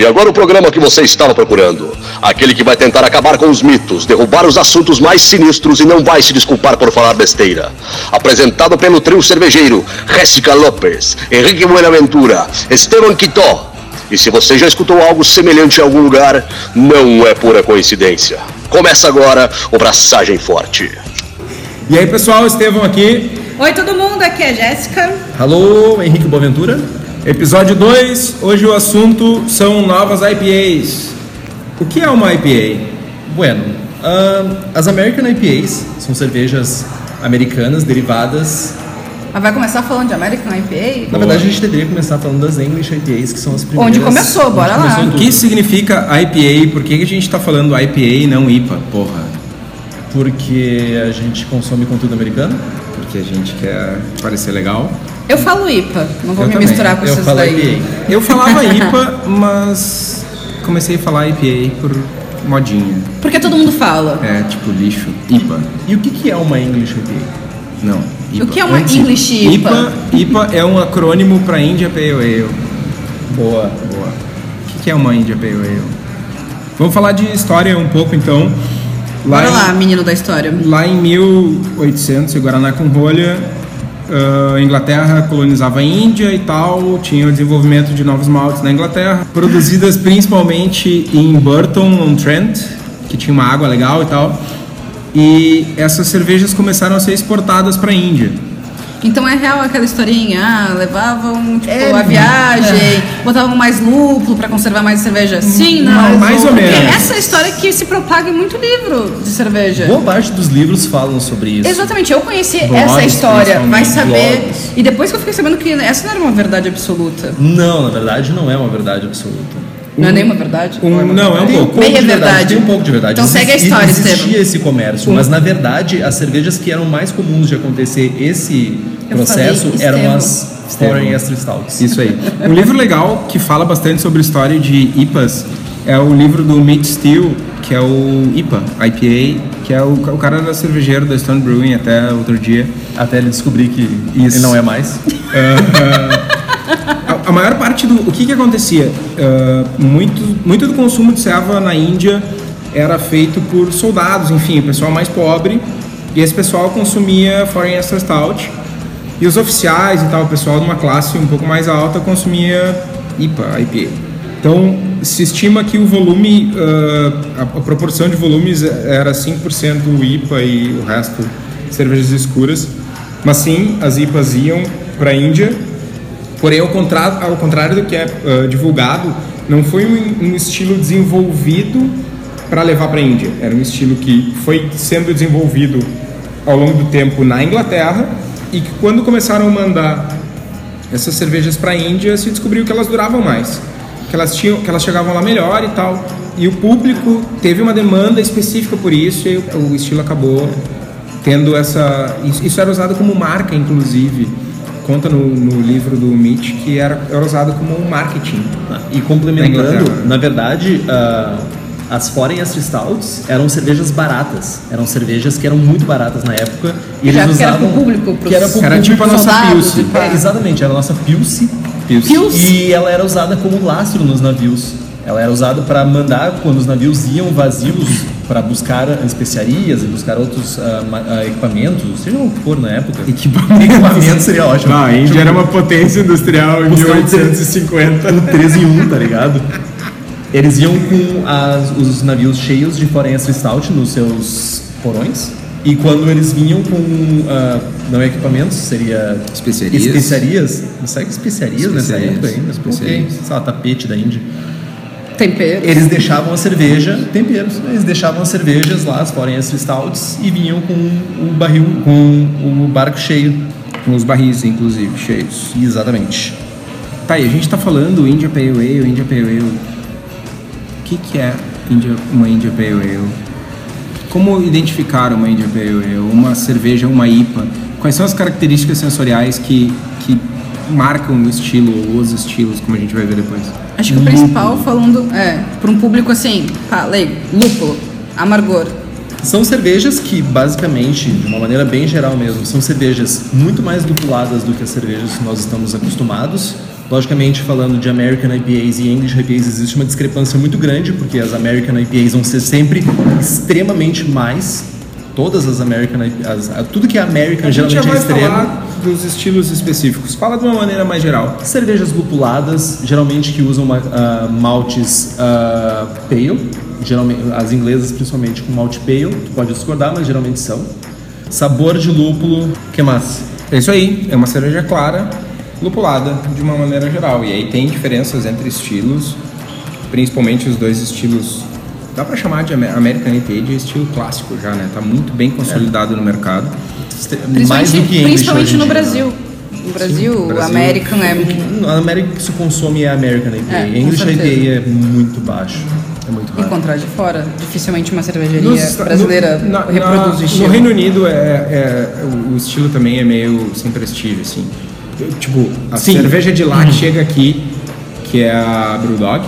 E agora o programa que você estava procurando. Aquele que vai tentar acabar com os mitos, derrubar os assuntos mais sinistros e não vai se desculpar por falar besteira. Apresentado pelo trio cervejeiro Jéssica Lopes, Henrique Buenaventura, Esteban Quitó. E se você já escutou algo semelhante em algum lugar, não é pura coincidência. Começa agora o Braçagem Forte. E aí pessoal, Estevão aqui. Oi todo mundo, aqui é a Jéssica. Alô, Henrique Boaventura. Episódio 2, hoje o assunto são novas IPAs. O que é uma IPA? Bueno, uh, as American IPAs são cervejas americanas derivadas. Mas vai começar falando de American IPA? Na verdade, a gente deveria começar falando das English IPAs, que são as primeiras. Onde começou, bora onde lá. começou O que significa IPA? Por que que a gente está falando IPA e não IPA? Porra. Porque a gente consome conteúdo americano. Porque a gente quer parecer legal. Eu falo IPA, não vou Eu me também. misturar com Eu esses falo daí. IPA. Eu falava IPA, mas comecei a falar IPA por modinha. Porque todo mundo fala. É, tipo lixo. IPA. E o que, que é uma English IPA? Não. IPA. O que é uma Antes- English IPA? IPA, IPA é um acrônimo para India Pale Ale. Boa. Boa. O que que é uma India Pale Ale? Vamos falar de história um pouco então. Bora em- lá, menino da história. Lá em 1800, em Guaraná com rolha, ah, a Inglaterra colonizava a Índia e tal, tinha o desenvolvimento de novos maltes na Inglaterra, produzidas principalmente em Burton-on-Trent, que tinha uma água legal e tal. E essas cervejas começaram a ser exportadas para a Índia. Então é real aquela historinha, ah, levavam tipo, É, a viagem, botavam mais lúpulo pra conservar mais cerveja. Sim, não. Mais- mais ou Porque menos. essa é a história que se propaga em muito livro de cerveja. Boa parte dos livros falam sobre isso. Exatamente, eu conheci Blogs, essa história, vai principalmente, saber. blogs. E depois que eu fiquei sabendo que essa não era uma verdade absoluta. Não, na verdade não é uma verdade absoluta. Não é nenhuma verdade? Um- Ou uma não, é um verdade? pouco. Meia de verdade. Tem um pouco de verdade. Então segue a história, Existia Estevam. esse comércio, mas na verdade as cervejas que eram mais comuns de acontecer esse Eu processo falei eram as Foreign Extra Stouts. Isso aí. Um livro legal que fala bastante sobre história de IPAs é o livro do Mitch Steele, que é o IPA, IPA, que é o, o cara era cervejeiro da Stone Brewing até outro dia. Até ele descobrir que Isso. ele não é mais. A, a maior parte do. O que que acontecia? Ah, muito, muito do consumo de serva na Índia era feito por soldados, enfim, o pessoal mais pobre. E esse pessoal consumia Foreign Extra Stout. E os oficiais e tal, o pessoal de uma classe um pouco mais alta consumia IPA, IPA. Então, se estima que o volume, ah, a, a proporção de volumes era 5% IPA e o resto cervejas escuras. Mas sim, as IPAs iam para a Índia Porém, ao contrário, ao contrário do que é ah, divulgado, não foi um, um estilo desenvolvido para levar para a Índia. Era um estilo que foi sendo desenvolvido ao longo do tempo na Inglaterra e que quando começaram a mandar essas cervejas para a Índia, se descobriu que elas duravam mais, que elas tinham, que elas chegavam lá melhor e tal. E o público teve uma demanda específica por isso e o estilo acabou tendo essa. Isso era usado como marca, inclusive. Conta no, no livro do Mitch que era, era usado como um marketing. E Na complementando, na verdade, ah, as Foreign Extra Stouts eram cervejas baratas. Eram cervejas que eram muito baratas na época. E Já eles que era usavam. pro público, pros- que era pro Era público tipo a nossa e pá. É, exatamente, era a nossa Pilce. Pilce. E ela era usada como lastro nos navios. Ela era usada para mandar quando os navios iam vazios para buscar especiarias e buscar outros ma- ah, equipamentos, seja o que for na época. Equipamento. Equipamento seria ótimo. Não, a Índia era uma potência industrial em Buscar um 1850. o 3 em 1, tá ligado? Eles iam com as- os navios cheios de Extra Stout nos seus porões. E quando eles vinham com, ah, não é equipamentos, seria Especiarias. especiarias. Não segue especiarias nessa Especiarias. época ainda? Especiarias. Ok, sei lá, tapete da Índia. Tempero. Eles deixavam a cerveja, temperos, né? eles deixavam as cervejas lá, as Foreign Extra Stouts, e vinham com o barril, com o barco cheio. Com os barris, inclusive, cheios. Exatamente. Tá, e a gente tá falando India Pale Ale, India Pale Ale. O que, que é India, uma India Pale Ale? Como identificar uma India Pale Ale? Uma cerveja, uma IPA? Quais são as características sensoriais que, que marcam o estilo ou os estilos, como a gente vai ver depois? Acho que o principal, falando, é, para um público assim, leigo, lúpulo, amargor. São cervejas que, basicamente, de uma maneira bem geral mesmo, são cervejas muito mais lupuladas do que as cervejas que nós estamos acostumados. Logicamente, falando de American IPAs e English IPAs, existe uma discrepância muito grande, porque as American IPAs vão ser sempre extremamente mais. Todas as American IPAs, tudo que é American A geralmente é extremo. falar dos estilos específicos. Fala de uma maneira mais geral. Cervejas lupuladas, geralmente que usam ah, maltes ah, pale, geralmente, as inglesas principalmente com malte pale, tu pode discordar, mas geralmente são. Sabor de lúpulo, que mais? É isso aí, é uma cerveja clara, lupulada de uma maneira geral. E aí tem diferenças entre estilos, principalmente os dois estilos. Dá pra chamar de Amer- American IPA de estilo clássico já, né? Tá muito bem consolidado no mercado. Mais do que principalmente no. Brasil. No Brasil, no o Brasil. American é. A América que se consome é American IPA. É, English certeza. IPA é muito baixo. É muito raro. Encontrar de fora. Dificilmente uma cervejaria Nos brasileira no, na- reproduz na- o estilo. No Reino Unido, é, é- o estilo também é meio sem prestígio, assim. Tipo, a Sim. cerveja de lá que chega aqui, que é a Brewdog,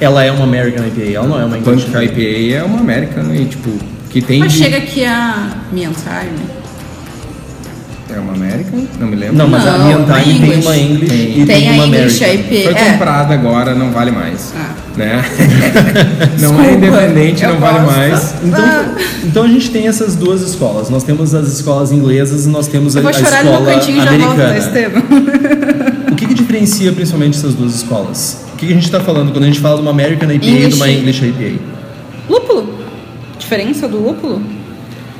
Ela é uma American IPA, ela não é uma English Punk IPA é uma American e, tipo, que tem Mas de- chega aqui a Miantime. É uma American? Não me lembro. Não, mas a Não, Mian Time tem uma English Tem. e Tem tem, a uma English American. IPA. Foi É. comprada agora, não vale mais. Ah. Né? não é Desculpa, independente, eu não vale mais. Então, Ah. então a gente tem essas duas escolas. Nós temos as escolas inglesas e nós temos a, a escola cantinho já volto americana. nesse tema. O que, que diferencia principalmente essas duas escolas? O que, a gente está falando quando a gente fala de uma American IPA e de uma English. IPA? Lúpulo. Diferença do lúpulo?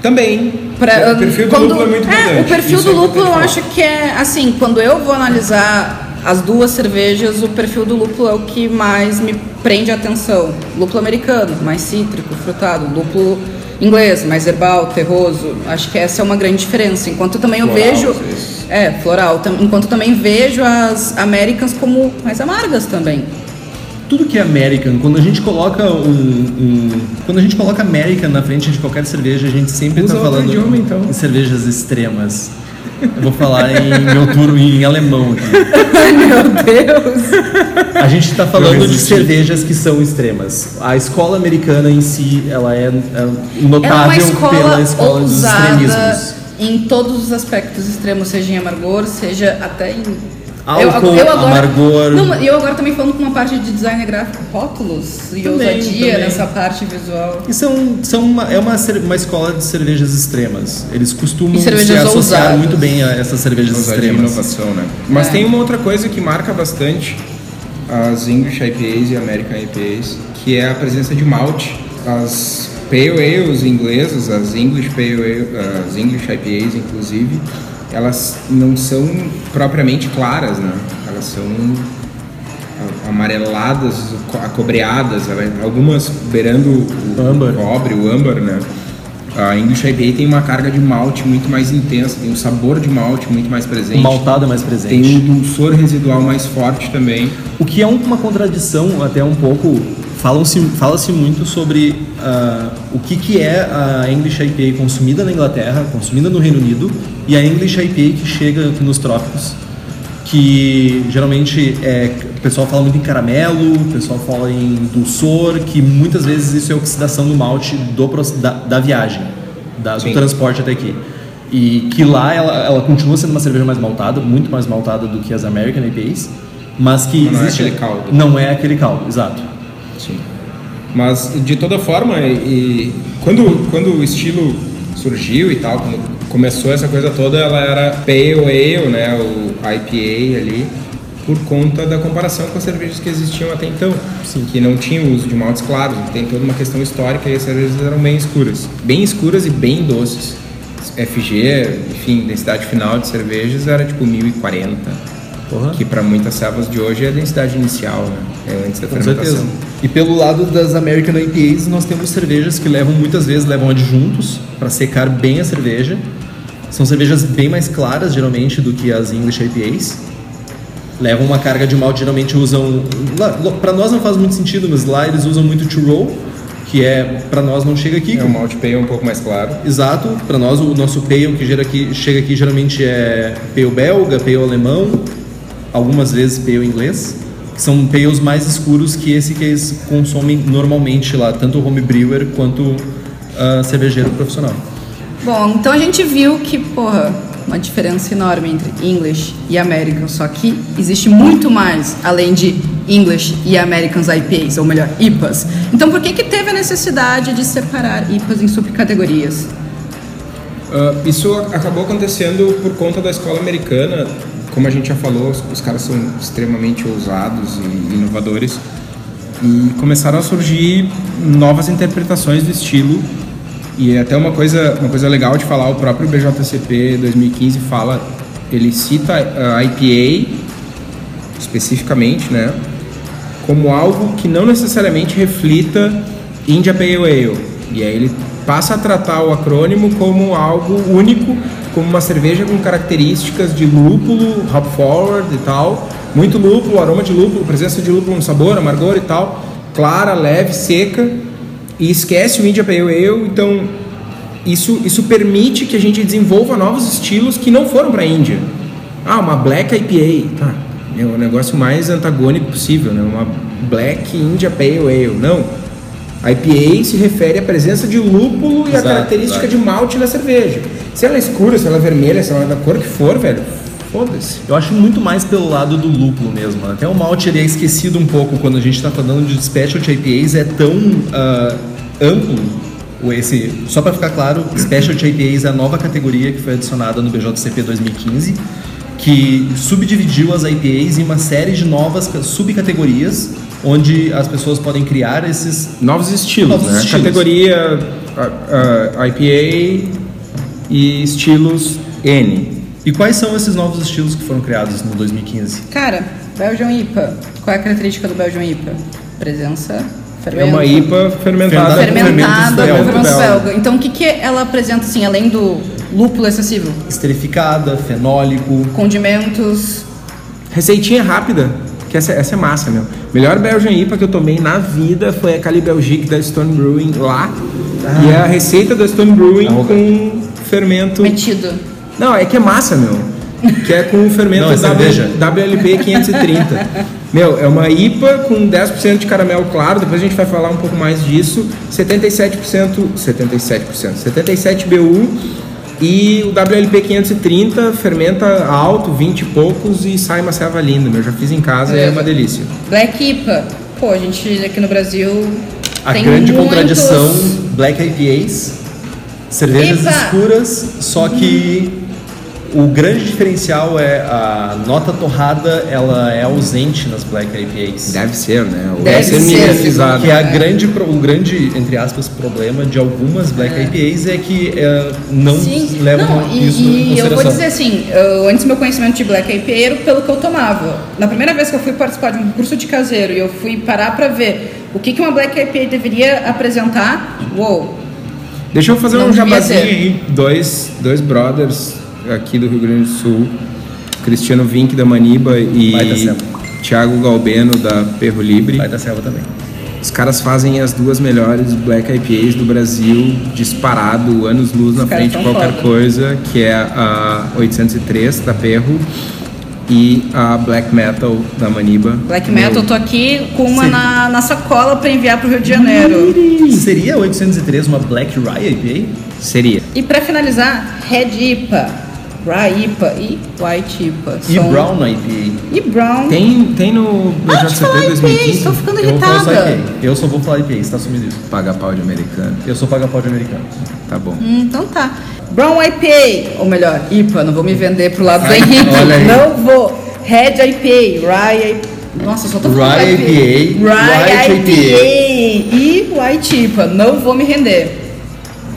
Também. Pra- o perfil do quando- lúpulo é muito importante. o perfil Isso do é lúpulo eu acho que é assim, quando eu vou analisar as duas cervejas, o perfil do lúpulo é o que mais me prende a atenção. Lúpulo americano, mais cítrico, frutado, lúpulo inglês, mais herbal, terroso. Acho que essa é uma grande diferença. Enquanto também eu vejo. É, floral, enquanto também vejo as Americans como mais amargas também. Tudo que é American, quando a gente coloca um, um- quando a gente coloca American na frente de qualquer cerveja, a gente sempre Usa está falando idioma, então. em cervejas extremas. Eu vou falar em meu turno em alemão aqui. Meu Deus! A gente está falando de cervejas que são extremas. A escola americana em si, ela é, é É notável uma escola pela escola dos ousada extremismos. Em todos os aspectos extremos, seja em amargor, seja até em Álcool, amargor. Não, eu agora também falando com uma parte de design gráfico, rótulos e Também, ousadia também. nessa parte visual. E são, são uma, é uma, uma escola de cervejas extremas. Eles costumam se cervejas associar ousadas. muito bem a essas cervejas Ousadia extremas. inovação, né? Mas É. tem uma outra coisa que marca bastante as English IPAs e American IPAs, que é a presença de malte. As Pale Ales inglesas, as English Pale Ale, as English IPAs inclusive, elas não são propriamente claras, né? Elas são amareladas, co- acobreadas, ela- algumas beirando o Âmbar. cobre, o âmbar, né? A English IPA tem uma carga de malte muito mais intensa, tem um sabor de malte muito mais presente. O maltado é mais Tem presente. um dulçor residual mais forte também. O que é um- uma contradição até um pouco. Fala-se muito sobre ah, o que, que é a English IPA consumida na Inglaterra, consumida no Reino Unido, e a English IPA que chega aqui nos trópicos, que geralmente é, o pessoal fala muito em caramelo, o pessoal fala em dulçor, que muitas vezes isso é oxidação do malte do, da, da viagem, da- do transporte até aqui. E que lá ela, ela continua sendo uma cerveja mais maltada, muito mais maltada do que as American IPAs, mas que Mas não é existe aquele caldo. Não é aquele caldo, exato. Sim. Mas de toda forma, e, quando, quando o estilo surgiu e tal, quando começou essa coisa toda, ela era Pale Ale, né, o IPA ali, por conta da comparação com as cervejas que existiam até então, que não tinham uso de maltes claros, tem toda uma questão histórica e as cervejas eram bem escuras, bem escuras e bem doces. FG, enfim, densidade final de cervejas era tipo 1040, Porra. que para muitas servas de hoje é a densidade inicial, né, é antes da Com fermentação. certeza. E pelo lado das American IPAs, nós temos cervejas que levam muitas vezes levam adjuntos para secar bem a cerveja. São cervejas bem mais claras geralmente do que as English IPAs. Levam uma carga de malte, geralmente usam. Para nós não faz muito sentido, mas lá eles usam muito to roll, que é para nós não chega aqui. É um malte pale um pouco mais claro. Exato, para nós o nosso pale que gera aqui, chega aqui geralmente é pale belga, pale alemão, algumas vezes pale inglês, que são pales mais escuros que esse que eles consomem normalmente lá, tanto o home brewer quanto ah, cervejeiro profissional. Bom, então a gente viu que, porra, uma diferença enorme entre English e American, só que existe muito mais além de English e Americans IPAs, ou melhor, IPAs. Então, por que que teve a necessidade de separar IPAs em subcategorias? Uh, isso acabou acontecendo por conta da escola americana. Como a gente já falou, os, caras são extremamente ousados e inovadores e começaram a surgir novas interpretações do estilo. E é até uma coisa, uma coisa legal de falar, o próprio BJCP 2015 fala, ele cita a IPA especificamente, né, como algo que não necessariamente reflita India Pale Ale. E aí ele passa a tratar o acrônimo como algo único, como uma cerveja com características de lúpulo, hop forward e tal, muito lúpulo, aroma de lúpulo, presença de lúpulo no sabor, amargor e tal, clara, leve, seca, e esquece o India Pale Ale, então isso, isso permite que a gente desenvolva novos estilos que não foram para a Índia. Ah, uma Black IPA, tá, é o negócio mais antagônico possível, né? Uma Black India Pale Ale, não. A IPA se refere à presença de lúpulo e a característica exato. de malte na cerveja. Se ela é escura, se ela é vermelha, se ela é da cor que for, velho, foda-se. Eu acho muito mais pelo lado do lúpulo mesmo. Até o malte ele é esquecido um pouco quando a gente está falando de specialty IPAs, é tão ah, amplo. Esse, só para ficar claro, Specialty IPAs é a nova categoria que foi adicionada no BJCP 2015, que subdividiu as IPAs em uma série de novas ca- subcategorias, onde as pessoas podem criar esses Novos estilos, Novos né? estilos. Categoria a- a- IPA e estilos N. E quais são esses novos estilos que foram criados no 2015? Cara, Belgian IPA. Qual é a característica do Belgian IPA? Presença É fermento. uma IPA fermentada, Fermentada com fermento belga. Então, o que, que ela apresenta, assim, além do lúpulo excessivo? Esterificada, fenólico. Condimentos. Receitinha rápida, que essa, essa é massa, meu. Melhor Belgian IPA que eu tomei na vida foi a Cali Belgique da Stone Brewing lá. E é a receita da Stone Brewing Ah, com fermento. Metido. Não, é que é massa, meu. Que é com o fermento Não, é w, WLP 530. meu, é uma IPA com 10% de caramelo claro, depois a gente vai falar um pouco mais disso. 77%, 77%, 77 BU e o WLP 530 fermenta alto, 20 e poucos e sai uma serva linda, meu. Já fiz em casa e é uma delícia. Black IPA. Pô, a gente aqui no Brasil A grande muitos... contradição Black IPAs, cervejas Epa! escuras, só que o grande diferencial é a nota torrada, ela é ausente nas Black IPAs. Deve ser, né? Ou Deve ser ser. minimizado. Que é a grande, o grande, entre aspas, problema de algumas Black IPAs é que é, não Sim, levam não, e, isso em e eu vou dizer assim, eu, antes meu conhecimento de Black IPA era pelo que eu tomava. Na primeira vez que eu fui participar de um curso de caseiro e eu fui parar pra ver o que, que uma Black IPA deveria apresentar, uou, Deixa eu fazer Não um jabazinho aí. Dois, dois brothers aqui do Rio Grande do Sul, Cristiano Vink da Maniba e. Thiago Galbeno da Perro Libre. Vai da selva também. Os caras fazem as duas melhores Black IPAs do Brasil, disparado, anos luz na Os caras frente de qualquer foda. coisa, que é a 803 da Perro e a Black Metal da Maniba. Black Metal, eu tô aqui com uma na, na sacola pra enviar pro Rio de Janeiro. Seria a 803 uma Black Rye IPA? Seria. E pra finalizar, Red IPA, Rye IPA e White IPA. E São- Brown IPA? E Brown. Tem, tem no Ah, eu falar BJCP IPA, 2015. estou ficando Eu vou falar só irritada. IPA. Eu só vou falar IPA, você tá assumindo isso. Paga pau de americano. Eu sou paga-pau de americano. Tá bom. Hum, então tá. Brown IPA, ou melhor, IPA, não vou me vender pro lado do Henrique. olha aí. Não vou. Red IPA, Rye IPA. Nossa, só tô falando Rye IPA. IPA, Rye White IPA e White IPA. Não vou me render.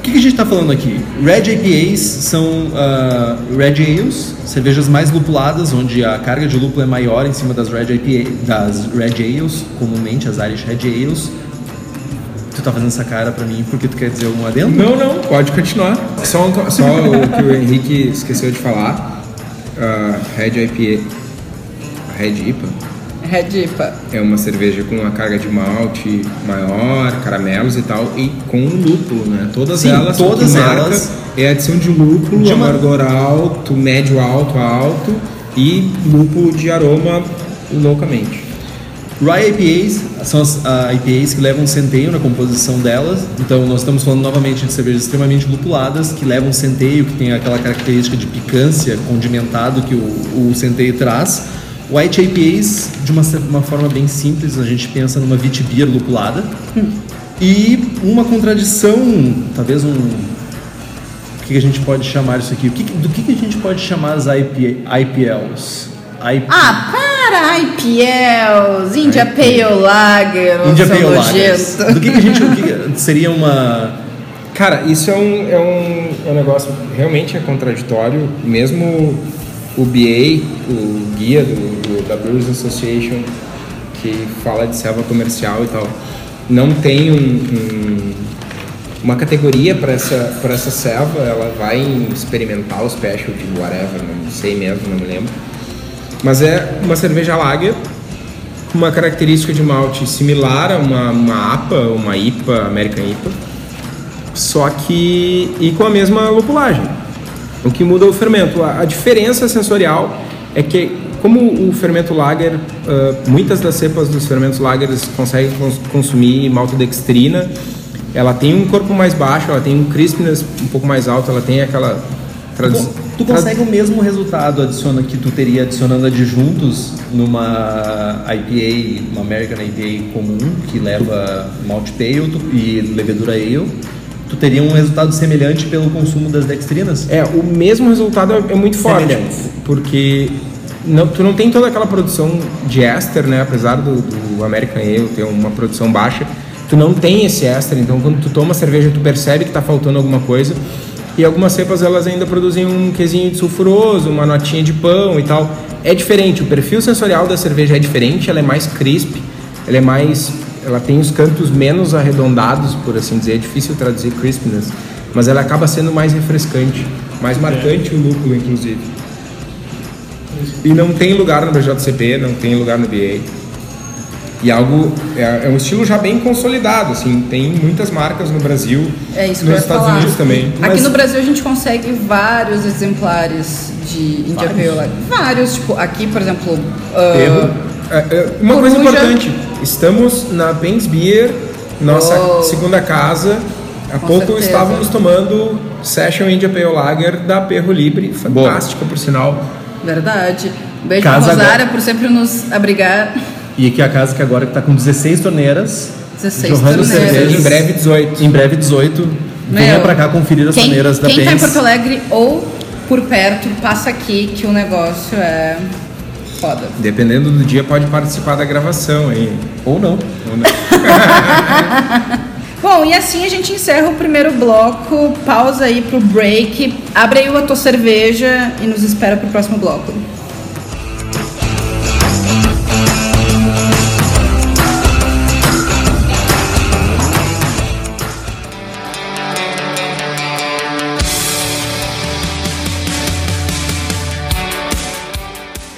O que, que a gente está falando aqui? Red IPAs são ah, Red Ales, cervejas mais lupuladas, onde a carga de lúpulo é maior em cima das Red IPA, das Red Ales, comumente as Irish Red Ales. Tu tá fazendo essa cara pra mim porque tu quer dizer algum adendo? Não, não, pode continuar. Só, um- só o que o Henrique esqueceu de falar. A Red IPA, Red IPA, Red IPA. é uma cerveja com uma carga de malte maior, caramelos e tal, e com lúpulo, né? Todas Sim, elas, todas elas. é a adição de lúpulo, De uma- amargor alto, médio alto, alto e lúpulo de aroma loucamente. Rye IPAs são as ah, IPAs que levam centeio na composição delas. Então nós estamos falando novamente de cervejas extremamente lupuladas que levam centeio, que tem aquela característica de picância, condimentado que o, o centeio traz. White IPAs, de uma, uma forma bem simples, a gente pensa numa beer lupulada. E uma contradição, talvez um. O que que a gente pode chamar isso aqui? O que, do que, que a gente pode chamar as IP, IPLs? IP, Ah, para, IPLs, India Pale Lager, India Pale nojento. Do que, que a gente. Que seria uma. Cara, isso é um, é um, é um negócio realmente é contraditório. Mesmo o BA, o guia do, do- da Brewers Association, que fala de selva comercial e tal, não tem um, um- uma categoria para essa, pra essa selva. Ela vai em experimental, special, de whatever, não sei mesmo, não me lembro. Mas é uma cerveja lager com uma característica de malte similar a uma, uma APA, uma IPA, American IPA, só que e com a mesma lupulagem. O que muda é o fermento. A, a diferença sensorial é que como o fermento lager, ah, muitas das cepas dos fermentos lagers conseguem cons- consumir maltodextrina, ela tem um corpo mais baixo, ela tem um crispness um pouco mais alto, ela tem aquela tradu- Tu consegue o mesmo resultado adiciona, que tu teria adicionando adjuntos numa IPA, uma American IPA comum, que leva malt pale tu- e levedura ale. Tu teria um resultado semelhante pelo consumo das dextrinas? É, o mesmo resultado é, é muito forte. Semelhante. Porque não, tu não tem toda aquela produção de éster, né? Apesar do, do American Ale ter uma produção baixa, tu não tem esse éster. Então, quando tu toma cerveja, tu percebe que tá faltando alguma coisa. E algumas cepas, elas ainda produzem um quesinho de sulfuroso, uma notinha de pão e tal. É diferente, o perfil sensorial da cerveja é diferente, ela é mais crisp, ela é mais... Ela tem os cantos menos arredondados, por assim dizer. É difícil traduzir crispness. Mas ela acaba sendo mais refrescante, mais marcante o lúpulo, inclusive. E não tem lugar no BJCP, não tem lugar no BA. E algo é, é um estilo já bem consolidado, assim, tem muitas marcas no Brasil, É nos Estados falar. Unidos também. Aqui Mas- no Brasil a gente consegue vários exemplares de India Pale. Vários, tipo, aqui, por exemplo. É, é, uma coisa Coruja. importante, estamos na Benz Beer, nossa Oh. segunda casa. Há Com pouco certeza. estávamos tomando Session India Pale Lager da Perro Libre, fantástica por sinal. verdade. Um beijo Casa pra Rosária agora. por sempre nos abrigar. E aqui a casa que agora está com 16 torneiras. 16 jorrando torneiras. cervejas. Em breve 18. Em breve 18. Venha Meu, pra cá conferir as quem, torneiras da Quem tá em Pens. Porto Alegre ou por perto, passa aqui que o negócio é foda. Dependendo do dia, pode participar da gravação aí. Ou não. Ou não. Bom, e assim a gente encerra o primeiro bloco. Pausa aí pro break. Abre aí a tua cerveja e nos espera pro próximo bloco.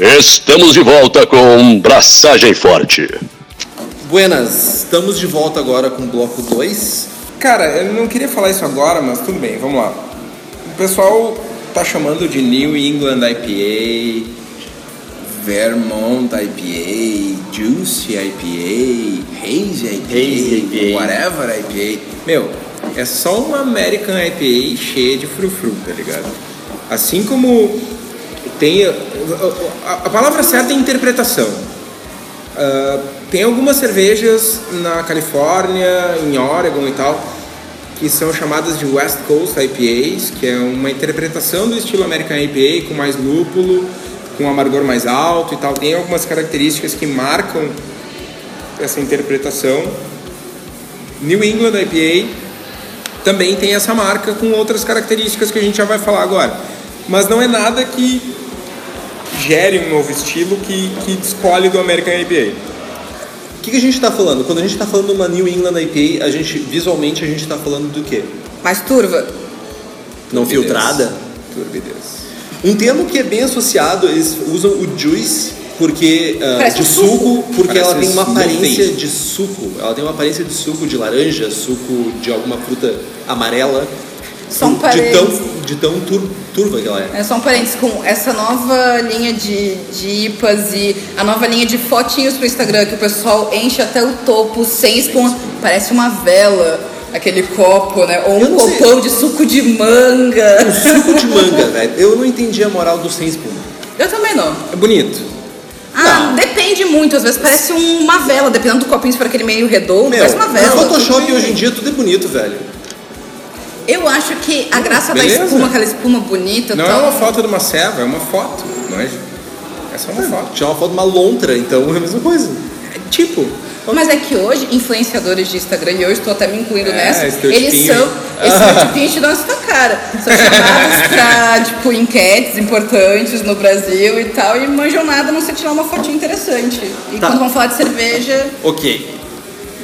Estamos de volta com Braçagem Forte. Buenas, estamos de volta agora com o bloco 2. Cara, eu não queria falar isso agora, mas tudo bem, vamos lá. O pessoal tá chamando de New England IPA, Vermont IPA, Juicy IPA, Haze IPA, Haze IPA. whatever IPA. Meu, é só uma American IPA cheia de frufru, tá ligado? Assim como tem. A, a palavra certa é interpretação. Ah, tem algumas cervejas na Califórnia, em Oregon e tal, que são chamadas de West Coast IPAs, que é uma interpretação do estilo American IPA com mais lúpulo, com amargor mais alto e tal. Tem algumas características que marcam essa interpretação. New England IPA também tem essa marca com outras características que a gente já vai falar agora. Mas não é nada que gere um novo estilo que, que descolhe do American IPA. O que, que a gente está falando? Quando a gente está falando de uma New England IPA, a gente, visualmente a gente está falando do quê? Mais turva. Não Turbidez. filtrada? Turbidez. Um termo que é bem associado, eles usam o juice porque Parece de um suco, suco. porque Parece ela tem uma aparência de suco. Ela tem uma aparência de suco de laranja, suco de alguma fruta amarela. Só um de tão. De tão tur, turva que ela é. É só um parênteses, com essa nova linha de, de IPAs e a nova linha de fotinhos pro Instagram, que o pessoal enche até o topo, sem espuma, parece uma vela, aquele copo, né? Ou um copão de suco de manga. Suco de manga, velho. Eu não entendi a moral do sem espuma. Eu também não. É bonito. Ah, Não. depende muito, às vezes parece uma vela, dependendo do copinho, se for aquele meio redondo, Meu, parece uma no vela. Photoshop hoje em dia tudo é bonito, velho. Eu acho que a graça beleza. da espuma, aquela espuma bonita, Não tal, é uma foto de uma ceva, é uma foto. Não é? É só uma foto. Tirar uma foto de uma lontra, então é a mesma coisa. É tipo. Mas é que hoje, influenciadores de Instagram, e hoje estou até me incluindo É, nessa, eles são. tipinho te dá essa cara. São chamados pra, tipo, enquetes importantes no Brasil e tal, e manjam nada a não ser tirar uma fotinha interessante. E Tá. quando vão falar de cerveja, Ok.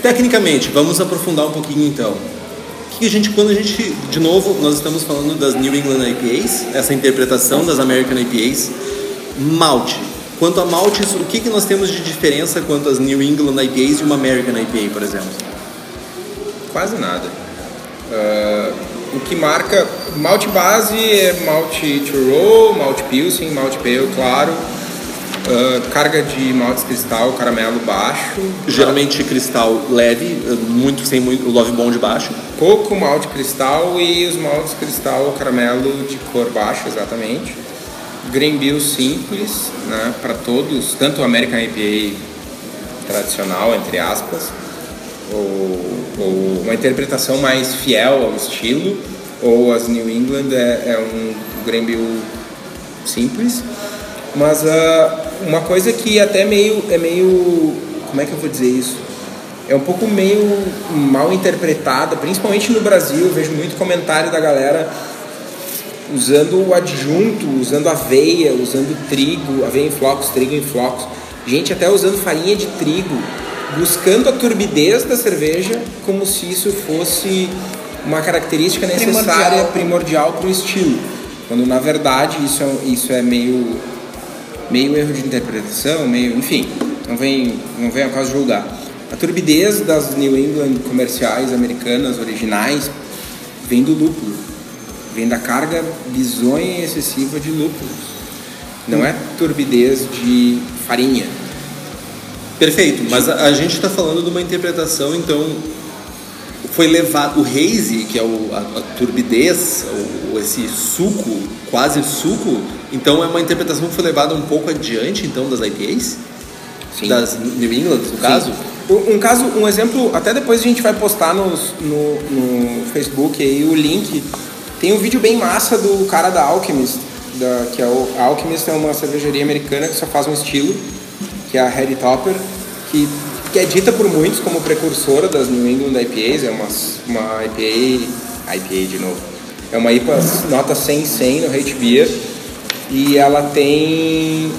Tecnicamente, vamos aprofundar um pouquinho então. Que a gente, quando a gente, de novo, nós estamos falando das New England IPAs, essa interpretação das American IPAs, malte. Quanto a maltes, o que, que nós temos de diferença quanto às New England IPAs e uma American IPA, por exemplo? Quase nada. Ah, o que marca. Malte base é malte to roll, malte pilsen, malte pale, claro. Ah, carga de maltes cristal, caramelo baixo. Geralmente cristal leve, muito sem muito love bomb baixo. Coco, malte cristal e os maltes cristal caramelo de cor baixa, exatamente. Green Bill simples, né, para todos, tanto o American IPA tradicional, entre aspas, ou, ou uma interpretação mais fiel ao estilo, ou as New England é, é um Green Bill simples. Mas ah, uma coisa que até meio é meio como é que eu vou dizer isso? É um pouco meio mal interpretada, principalmente no Brasil, eu vejo muito comentário da galera usando o adjunto, usando aveia, usando trigo, aveia em flocos, trigo em flocos. Gente até usando farinha de trigo, buscando a turbidez da cerveja como se isso fosse uma característica necessária, primordial para o estilo. Quando na verdade isso é, isso é meio, meio erro de interpretação, meio, enfim, não vem, não vem a causa julgar. A turbidez das New England comerciais americanas originais vem do lúpulo, vem da carga bizonha e excessiva de lúpulos. Não é turbidez de farinha. Perfeito, mas a, a gente está falando de uma interpretação, então foi levado o haze, que é o, a, a turbidez, o, esse suco, quase suco, então é uma interpretação que foi levada um pouco adiante, então, das IPAs? Sim. Das New England, no caso? Um, um caso, um exemplo, até depois a gente vai postar nos- no, no Facebook aí o link. Tem um vídeo bem massa do cara da Alchemist, da, que é o a Alchemist é uma cervejaria americana que só faz um estilo, que é a Heady Topper, que, que é dita por muitos como precursora das New England IPAs, é uma, uma IPA, IPA de novo, é uma IPA nota 100-100 no Hate Beer, e ela tem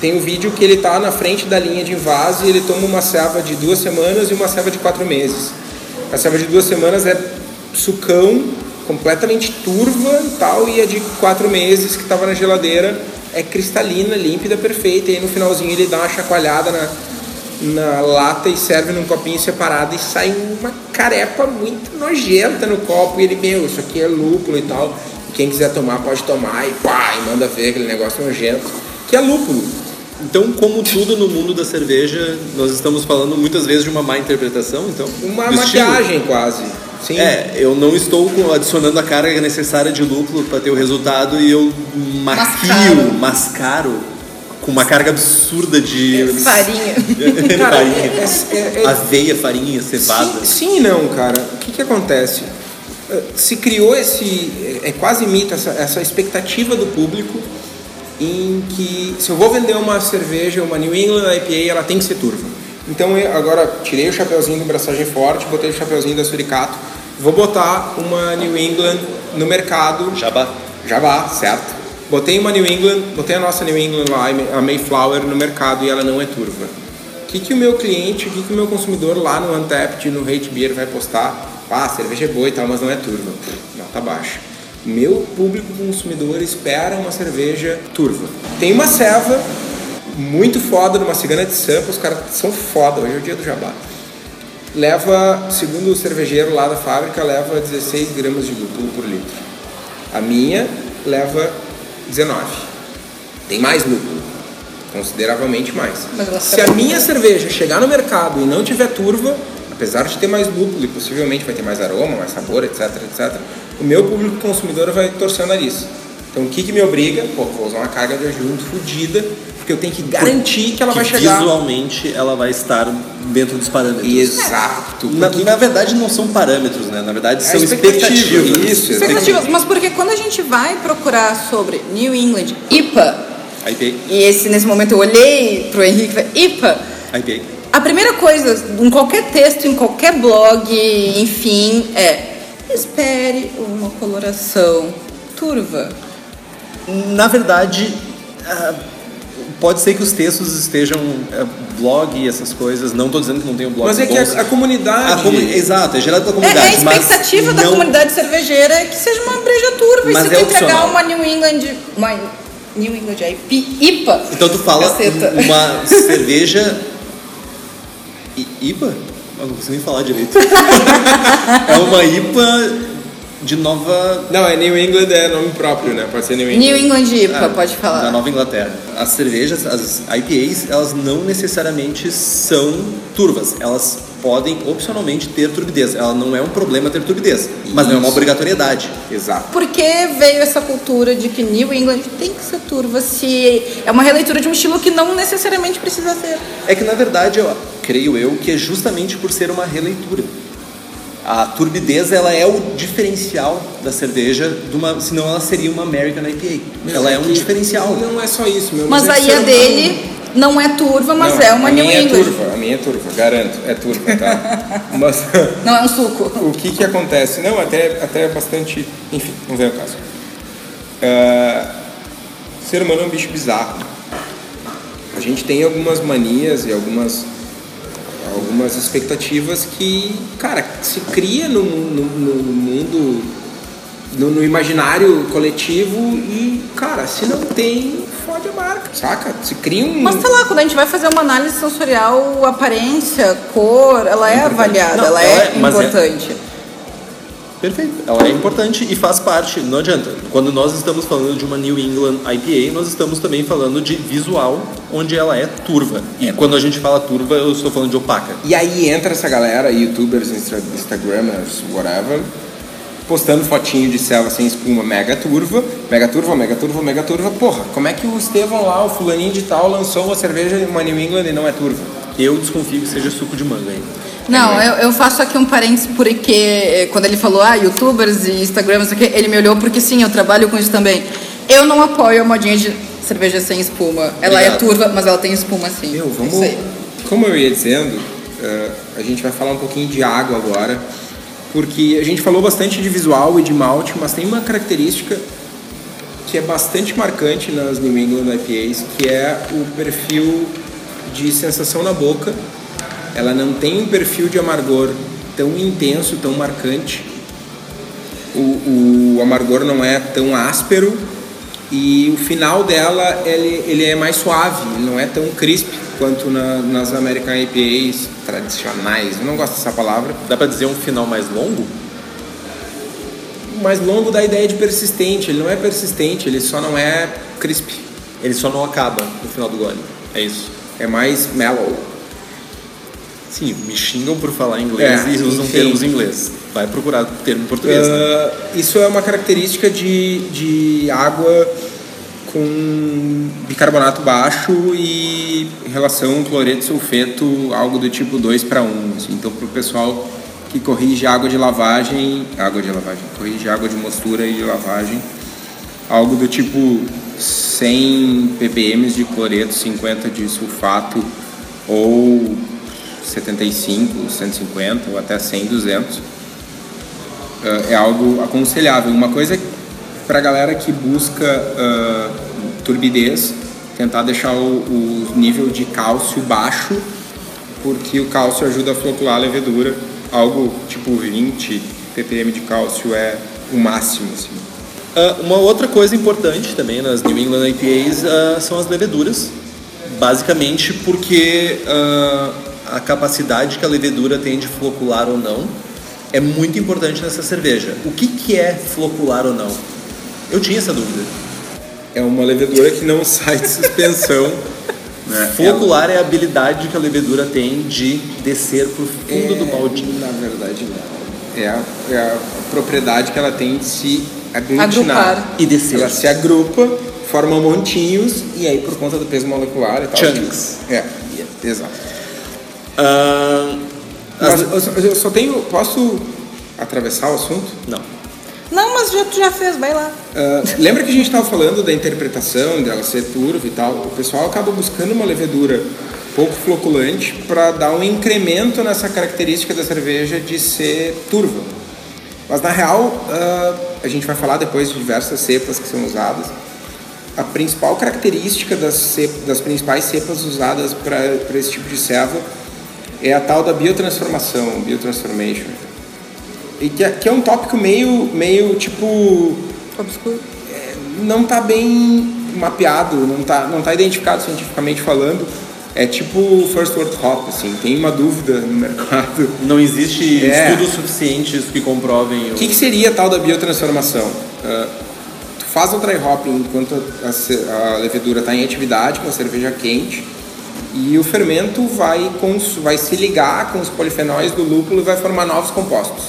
tem um vídeo que ele tá na frente da linha de invase e ele toma uma ceva de duas semanas e uma ceva de quatro meses. A ceva de duas semanas é sucão, completamente turva e tal, e a de quatro meses que estava na geladeira é cristalina, límpida, perfeita. E aí no finalzinho ele dá uma chacoalhada na, na lata e serve num copinho separado e sai uma carepa muito nojenta no copo. E ele, meu, isso aqui é lúpulo e tal. Quem quiser tomar pode tomar e pá, e manda ver aquele negócio nojento, que é lúpulo. Então, como tudo no mundo da cerveja, nós estamos falando muitas vezes de uma má interpretação, então. Uma maquiagem quase. Sim. É, eu não estou adicionando a carga necessária de lúpulo para ter o resultado e eu maquio, Mascaro. mascaro com uma carga absurda de farinha. Cara, farinha. é- é- é- aveia, farinha, cevada. Sim, sim e não, cara. O que, que acontece? Se criou esse. É quase mito essa, essa expectativa do público em que se eu vou vender uma cerveja, uma New England IPA, ela tem que ser turva. Então eu agora tirei o chapeuzinho do braçagem forte, botei o chapeuzinho da Suricato, vou botar uma New England no mercado Jabá. Jabá, certo? Botei uma New England, botei a nossa New England lá, a Mayflower, no mercado e ela não é turva. O que, que o meu cliente, o que, que o meu consumidor lá no Untapped, no Hate Beer vai postar? Ah, a cerveja é boa e tal, mas não é turva. Nota baixa. Meu público consumidor espera uma cerveja turva. Tem uma ceva muito foda numa cigana de sampa, os caras são foda, hoje é o dia do jabá. Leva, segundo o cervejeiro lá da fábrica, leva 16 gramas de lúpulo por litro. A minha leva 19. Tem mais lúpulo, consideravelmente mais. Se a minha cerveja chegar no mercado e não tiver turva, apesar de ter mais lúpulo e possivelmente vai ter mais aroma, mais sabor, etc, etc, o meu público consumidor vai torcer o nariz. Então o que, que me obriga? Pô, vou usar uma carga de ajunto fodida, porque eu tenho que garantir que ela vai que chegar. visualmente ela vai estar dentro dos parâmetros. Exato. Na, Porque- na verdade não são parâmetros, né? Na verdade É são expectativa, expectativas. isso, Expectativas, mas porque quando a gente vai procurar sobre New England IPA, IPA, e esse nesse momento eu olhei pro Henrique e falei, IPA, IPA. A primeira coisa em qualquer texto, em qualquer blog, enfim, é espere uma coloração turva. Na verdade, ah, pode ser que os textos estejam ah, blog e essas coisas. Não estou dizendo que não tem um blog. Mas é que bons. a, a comunidade. A comu- Exato, é gerado pela É, é comunidade. a expectativa mas da não- comunidade cervejeira é que seja uma breja turva. Mas e se é tu entregar opcional. uma New England, uma New England IP, IPA, Então tu fala Caceta. um- uma cerveja. I- IPA? Eu não consigo nem falar direito. é uma IPA de Nova. Não, é New England é nome próprio, né? Pode ser New England. New England IPA, Ah, pode falar. Da Nova Inglaterra. As cervejas, as IPAs, elas não necessariamente são turvas. Elas podem opcionalmente ter turbidez. Ela não é um problema ter turbidez, mas não é uma obrigatoriedade. Exato. Por que veio essa cultura de que New England tem que ser turva se é uma releitura de um estilo que não necessariamente precisa ser? É que na verdade, eu creio eu que é justamente por ser uma releitura. A turbidez ela é o diferencial da cerveja, de uma, senão ela seria uma American IPA. ela é um que diferencial. Não é só isso, meu. Mas é que aí a dele não é turva, mas Não, é uma a New minha England. É turva, a minha é turva, garanto. É turva, tá? Mas Não é um suco. o que que acontece? Não, até, até bastante. Enfim, não vem ao caso. Ah, o ser humano é um bicho bizarro. A gente tem algumas manias e algumas algumas expectativas que, cara, se cria no, no, no mundo, no, no imaginário coletivo e, cara, se não tem, fode a marca, saca? Se cria um. Mas sei lá, quando a gente vai fazer uma análise sensorial, aparência, cor, ela é avaliada, Não, ela, ela é, é- mas é- importante. Perfeito. Ela é importante e faz parte, não adianta. Quando nós estamos falando de uma New England IPA, nós estamos também falando de visual, onde ela é turva. E quando a gente fala turva, eu estou falando de opaca. E aí entra essa galera, youtubers, Insta- instagramers, whatever, postando fotinho de selva sem espuma, mega turva, mega turva, mega turva, mega turva. Porra, como é que o Estevão lá, o fulaninho de tal, lançou uma cerveja, uma New England e não é turva? Eu desconfio que seja suco de manga aí. Não, eu, eu faço aqui um parênteses porque eh, quando ele falou, ah, youtubers e Instagram, não sei o quê, ele me olhou porque sim, eu trabalho com isso também. Eu não apoio a modinha de cerveja sem espuma. Ela é Obrigado. turva, mas ela tem espuma sim. Meu, vamos. Isso aí. Como eu ia dizendo, eh, a gente vai falar um pouquinho de água agora, porque a gente falou bastante de visual e de malte, mas tem uma característica que é bastante marcante nas New England IPAs, que é o perfil de sensação na boca. Ela não tem um perfil de amargor tão intenso, tão marcante. O, o amargor não é tão áspero e o final dela ele, ele é mais suave, ele não é tão crisp quanto na- nas American IPAs tradicionais. Eu não gosto dessa palavra. Dá pra dizer um final mais longo? Mais longo da ideia de persistente. Ele não é persistente, ele só não é crisp. Ele só não acaba no final do gole. É isso. É mais mellow. Sim, me xingam por falar inglês É, e usam enfim. termos em inglês. Vai procurar termo em português. né? Ah, isso é uma característica de, de água com bicarbonato baixo e relação cloreto sulfeto, algo do tipo 2 para 1. Então, para o pessoal que corrige água de lavagem, água de lavagem, corrige água de mostura e de lavagem, algo do tipo 100 ppm de cloreto, 50 de sulfato ou 75, 150 ou até 100, 200 ah, é algo aconselhável. Uma coisa para a galera que busca ah, turbidez, tentar deixar o, o nível de cálcio baixo, porque o cálcio ajuda a flocular a levedura. Algo tipo 20 ppm de cálcio é o máximo. Assim. Ah, uma outra coisa importante também nas New England IPAs ah, são as leveduras. Basicamente porque ah, a capacidade que a levedura tem de flocular ou não é muito importante nessa cerveja. O que, que é flocular ou não? Eu tinha essa dúvida. É uma levedura que não sai de suspensão. né? Flocular é a habilidade que a levedura tem de descer pro fundo do É, baldinho. Na verdade, não. É a, é a propriedade que ela tem de se aglutinar. Agrupar. E descer. Ela se agrupa, forma montinhos e aí por conta do peso molecular e tal. Chunks. É, exato. Ah, Mas as- eu só- eu só tenho. Posso atravessar o assunto? Não. Não, mas já, tu já fez, vai lá. Ah, lembra que a gente estava falando da interpretação dela ser turva e tal? O pessoal acaba buscando uma levedura pouco floculante para dar um incremento nessa característica da cerveja de ser turva. Mas na real, ah, a gente vai falar depois de diversas cepas que são usadas. A principal característica das, cep- das principais cepas usadas para esse tipo de serva é a tal da biotransformação, biotransformation. E que é, que é um tópico meio, meio tipo Obscuro. não está bem mapeado, não está não tá identificado cientificamente falando. É tipo first world hop, assim, tem uma dúvida no mercado. Não existe É. estudos suficientes que comprovem O o. que, que seria a tal da biotransformação? Ah, tu faz o dry hopping enquanto a, ce- a levedura está em atividade com a cerveja quente e o fermento vai, cons- vai se ligar com os polifenóis do lúpulo e vai formar novos compostos.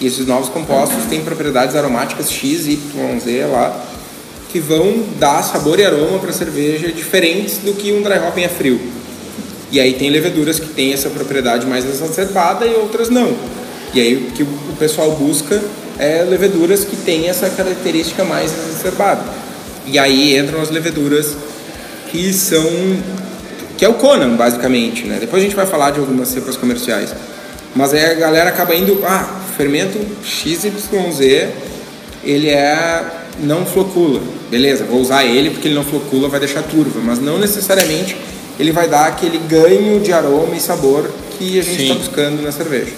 E esses novos compostos têm propriedades aromáticas X, Y, Z lá que vão dar sabor e aroma para a cerveja diferentes do que um dry hopping a frio. E aí tem leveduras que têm essa propriedade mais exacerbada e outras não. E aí o que o pessoal busca é leveduras que têm essa característica mais exacerbada. E aí entram as leveduras que são que é o Conan, basicamente, né? Depois a gente vai falar de algumas cepas comerciais. Mas aí a galera acaba indo, ah, fermento XYZ, ele é não flocula. Beleza, vou usar ele porque ele não flocula, vai deixar turva, mas não necessariamente ele vai dar aquele ganho de aroma e sabor que a gente está buscando na cerveja.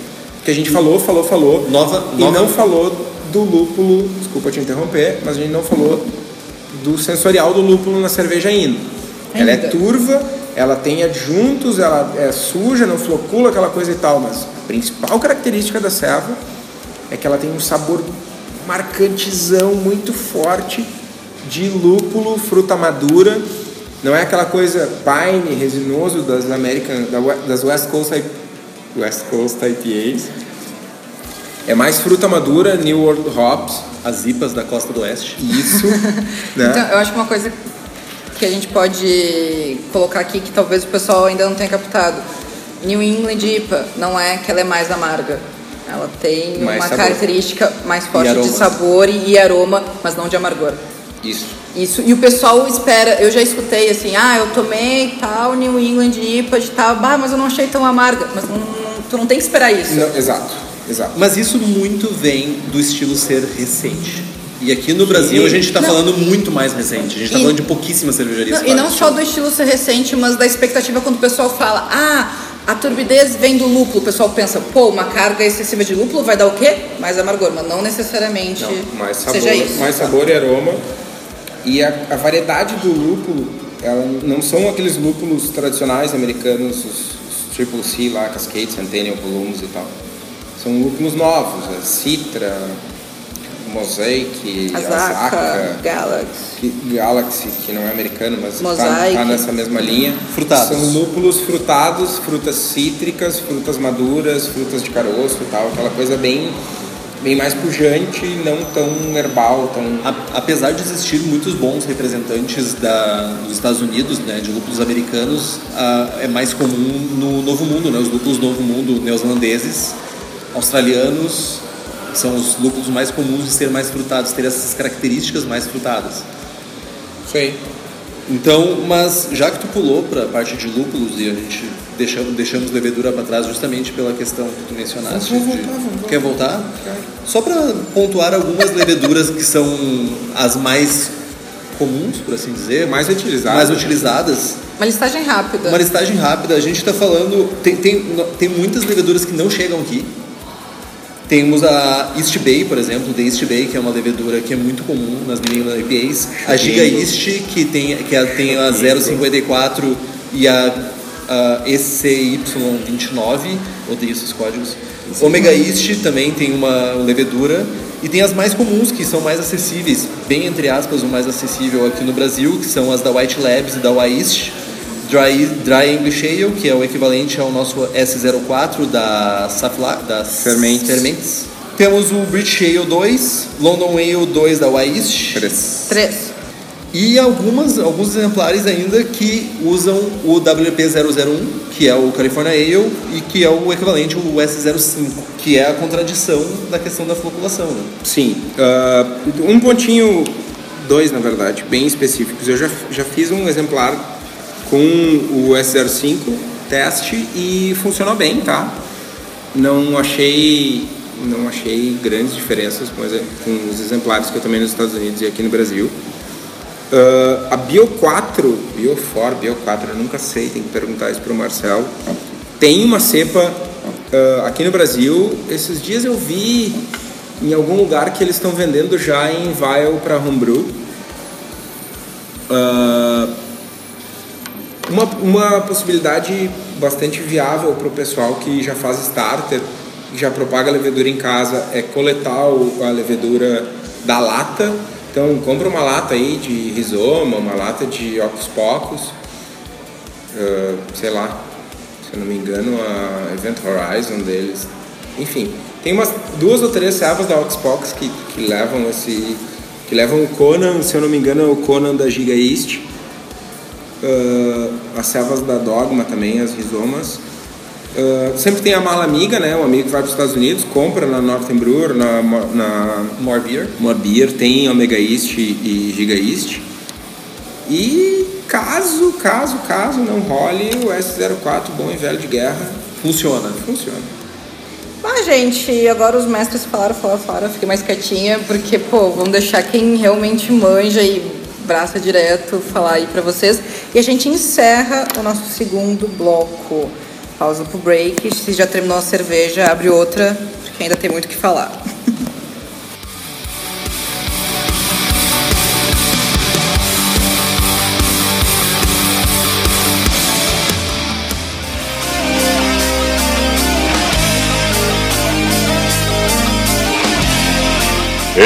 Que a gente falou, falou, falou, Nova- e nova- não falou do lúpulo, desculpa te interromper, mas a gente não falou do sensorial do lúpulo na cerveja ainda. Ela é Ainda. turva, ela tem adjuntos, ela é suja, não flocula, aquela coisa e tal, mas a principal característica da serva é que ela tem um sabor marcantezão muito forte de lúpulo, fruta madura. Não é aquela coisa pine, resinoso das American, das West Coast, West Coast IPAs. É mais fruta madura, New World Hops. As IPAs da costa do oeste. Isso, né? Então, eu acho que uma coisa que a gente pode colocar aqui que talvez o pessoal ainda não tenha captado. New England IPA não é que ela é mais amarga. Ela tem Mais uma sabor. característica mais forte de sabor e, e aroma, mas não de amargor. Isso. Isso, e o pessoal espera, eu já escutei assim, ah, eu tomei tal New England IPA de tal, bah, mas eu não achei tão amarga. Mas não, não- tu não tem que esperar isso. Não, exato, exato. Mas isso muito vem do estilo ser recente. E aqui no Brasil a gente está falando muito mais recente. A gente está falando de pouquíssimas cervejarias. Não, e não só do estilo ser recente, mas da expectativa quando o pessoal fala, ah, a turbidez vem do lúpulo. O pessoal pensa, pô, uma carga excessiva de lúpulo vai dar o quê? Mais amargor, mas não necessariamente Não, mais sabor, seja isso. mais sabor e aroma. E a, a variedade do lúpulo, ela não são aqueles lúpulos tradicionais americanos, os, os Triple C lá, Cascade, Centennial, Volumes e tal. São lúpulos novos, a Citra, Mosaic, Azaka, Azaka, Galaxy. que- Galaxy, que não é americano, mas está Mosaic. tá nessa mesma linha. Frutados. São lúpulos frutados, frutas cítricas, frutas maduras, frutas de caroço e tal, aquela coisa bem, bem mais pujante, não tão herbal, tão... A- apesar de existir muitos bons representantes da, dos Estados Unidos, né, de lúpulos americanos, é mais comum no Novo Mundo, né, os lúpulos do Novo Mundo neozelandeses, australianos, são os lúpulos mais comuns de ser mais frutados, ter essas características mais frutadas. Aí. Então, mas já que tu pulou para a parte de lúpulos e a gente deixamos, deixamos levedura para trás justamente pela questão que tu mencionaste. Vamos de- voltar, vamos voltar. Quer voltar? Só para pontuar algumas leveduras que são as mais comuns, por assim dizer, Mais utilizadas. mais utilizadas. Uma listagem rápida. Uma listagem rápida, a gente está falando. Tem, tem, tem muitas leveduras que não chegam aqui. Temos a East Bay, por exemplo, da East Bay, que é uma levedura que é muito comum nas New England IPAs. A Giga East, que tem, que é- tem a 054 e a, a ECY29, odeio esses códigos. Omega East também tem uma levedura. E tem as mais comuns, que são mais acessíveis, bem entre aspas, o mais acessível aqui no Brasil, que são as da White Labs e da Wyeast. Dry, Dry English Ale, que é o equivalente ao nosso S04 da, Safla, da Fermentes. Fermentes. Temos o British Ale 2, London Ale 2 da Wyeast. Três. Três. E algumas, alguns exemplares ainda que usam o WP001, que é o California Ale, e que é o equivalente ao S05, que é a contradição da questão da floculação. Né? Sim. ah, um pontinho, dois na verdade, bem específicos. Eu já, já fiz um exemplar com o S05 teste e funcionou bem, tá? Não achei, não achei grandes diferenças com, exe- com os exemplares que eu tomei nos Estados Unidos e aqui no Brasil. Ah, a Bio 4, Bio 4, Bio 4, eu nunca sei, tem que perguntar isso pro Marcel. Tem uma cepa ah, aqui no Brasil. Esses dias eu vi em algum lugar que eles estão vendendo já em vial para homebrew. Ah, uma, uma possibilidade bastante viável para o pessoal que já faz starter, já propaga a levedura em casa, é coletar a levedura da lata. Então, compra uma lata aí de rizoma, uma lata de Ocus Pocus, ah, sei lá, se eu não me engano, a Event Horizon deles. Enfim, tem umas duas ou três servas da Pocus que, que levam esse. que levam o Conan, se eu não me engano, é o Conan da Giga East. Ah, as servas da Dogma também, as rizomas. Ah, sempre tem a mala amiga, né? O amigo que vai para os Estados Unidos, compra na Northern Brewer, na, na More beer. More Beer, tem Omega East e Giga East. E caso, caso, caso não role, o S04, bom e velho de guerra, Funciona. funciona. Ah, gente, agora os mestres falaram, falaram, falaram, eu fiquei mais quietinha, porque, pô, vamos deixar quem realmente manja e braça direto falar aí pra vocês. E a gente encerra o nosso segundo bloco. Pausa pro break. Se já terminou a cerveja, abre outra, porque ainda tem muito o que falar.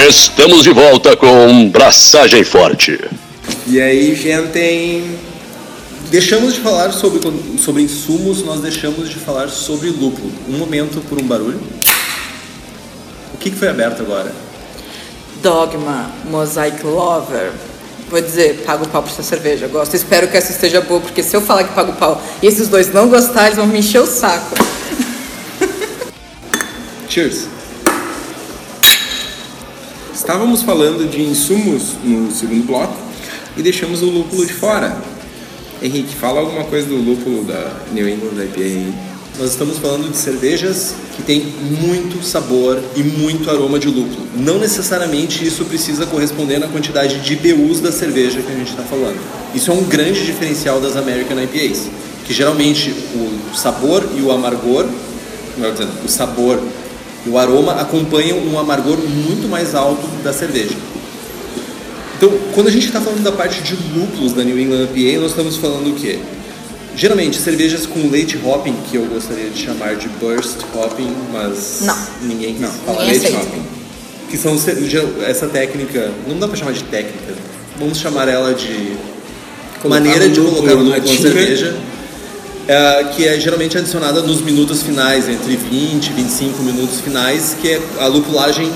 Estamos de volta com Braçagem Forte. E aí, gente, Deixamos de falar sobre, sobre insumos, nós deixamos de falar sobre lúpulo. Um momento por um barulho. O que, que foi aberto agora? Dogma, Mosaic Lover. Vou dizer, pago pau por essa cerveja. Gosto. Espero que essa esteja boa, porque se eu falar que pago pau e esses dois não gostarem, eles vão me encher o saco. Cheers. estávamos falando de insumos no segundo bloco e deixamos o lúpulo de fora. Henrique, fala alguma coisa do lúpulo da New England IPA. Nós estamos falando de cervejas que têm muito sabor e muito aroma de lúpulo. Não necessariamente isso precisa corresponder na quantidade de IBUs da cerveja que a gente está falando. Isso é um grande diferencial das American IPAs, que geralmente o sabor e o amargor, melhor dizendo, o sabor e o aroma acompanham um amargor muito mais alto da cerveja. Então, quando a gente está falando da parte de lúpulos da New England IPA, nós estamos falando o quê? Geralmente, cervejas com leite hopping, que eu gostaria de chamar de burst hopping, mas Não. ninguém Não, fala Ninguém leite aceita. hopping. Que são essa técnica, não dá para chamar de técnica, vamos chamar ela de Colocar maneira um de colocar o na lúpulo na cerveja, é, que é geralmente adicionada nos minutos finais, entre 20 e 25 minutos finais, que é, a lupulagem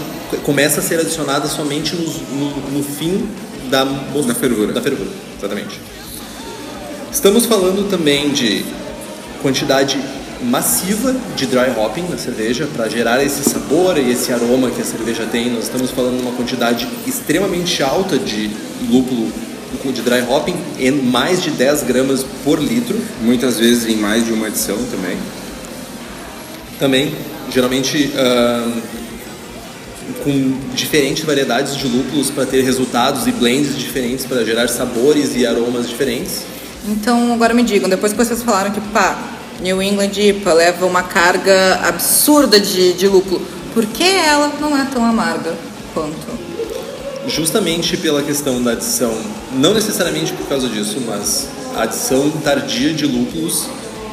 começa a ser adicionada somente nos- no, no fim da, Da fervura. Da fervura, exatamente. Estamos falando também de quantidade massiva de dry hopping na cerveja para gerar esse sabor e esse aroma que a cerveja tem. Nós estamos falando de uma quantidade extremamente alta de lúpulo de dry hopping, em mais de 10 gramas por litro. Muitas vezes em mais de uma edição também. Também, geralmente, ahn, com diferentes variedades de lúpulos para ter resultados e blends diferentes para gerar sabores e aromas diferentes. Então, agora me digam, depois que vocês falaram que, pá, New England IPA leva uma carga absurda de, de lúpulo, por que ela não é tão amarga quanto? Justamente pela questão da adição, não necessariamente por causa disso, mas a adição tardia de lúpulos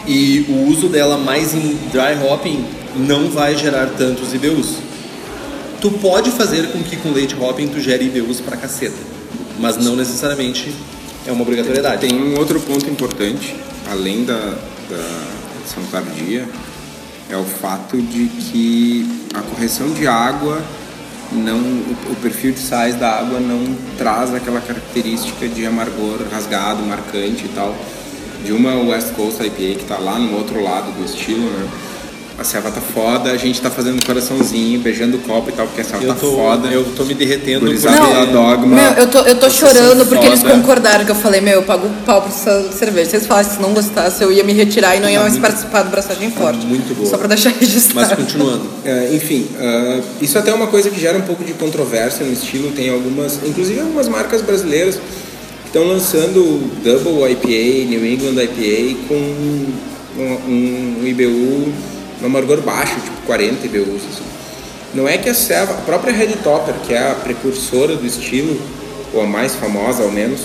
e o uso dela mais em dry hopping não vai gerar tantos IBUs. Tu pode fazer com que com leite hopping tu gere IBUs pra caceta, mas não necessariamente é uma obrigatoriedade. Tem um outro ponto importante, além da, da edição tardia, é o fato de que a correção de água não o perfil de sais da água não traz aquela característica de amargor rasgado, marcante e tal de uma West Coast IPA que está lá no outro lado do estilo, né? A selva tá foda, a gente tá fazendo coraçãozinho, beijando o copo e tal, porque a selva Eu tá tô, foda. eu tô me derretendo porque- da Dogma. Meu, eu tô, eu tô vocês chorando porque eles foda. concordaram que eu falei, meu, eu pago pau por essa cerveja. Se eles falassem se não gostasse, eu ia me retirar e não ia mais participar do Braçagem Forte. muito boa. Só pra deixar registrado. Mas continuando. É, enfim, ah, isso até é uma coisa que gera um pouco de controvérsia no estilo. Tem algumas, inclusive algumas marcas brasileiras que estão lançando Double IPA, New England IPA com um, um IBU no amargor baixo, tipo 40 IBUs. assim. Não é que a Seva, a própria Red Topper, que é a precursora do estilo, ou a mais famosa ao menos,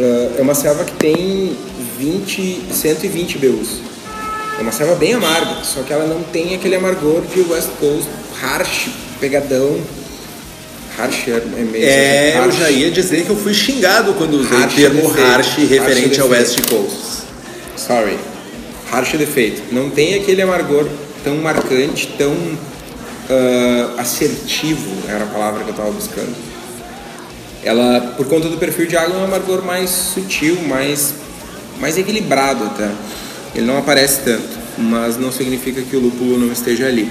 ah, é uma selva que tem 20, 120 IBUs. É uma selva bem amarga, só que ela não tem aquele amargor de West Coast, harsh, pegadão. Harsh é meio É, eu harsh. já ia dizer que eu fui xingado quando usei Harsh o termo defeito. harsh referente Harsh ao. West Coast. Sorry. Harsh defeito. Não tem aquele amargor tão marcante, tão ah, assertivo, era a palavra que eu estava buscando. Ela, por conta do perfil de água, é um amargor mais sutil, mais, mais equilibrado até. Ele não aparece tanto, mas não significa que o lúpulo não esteja ali.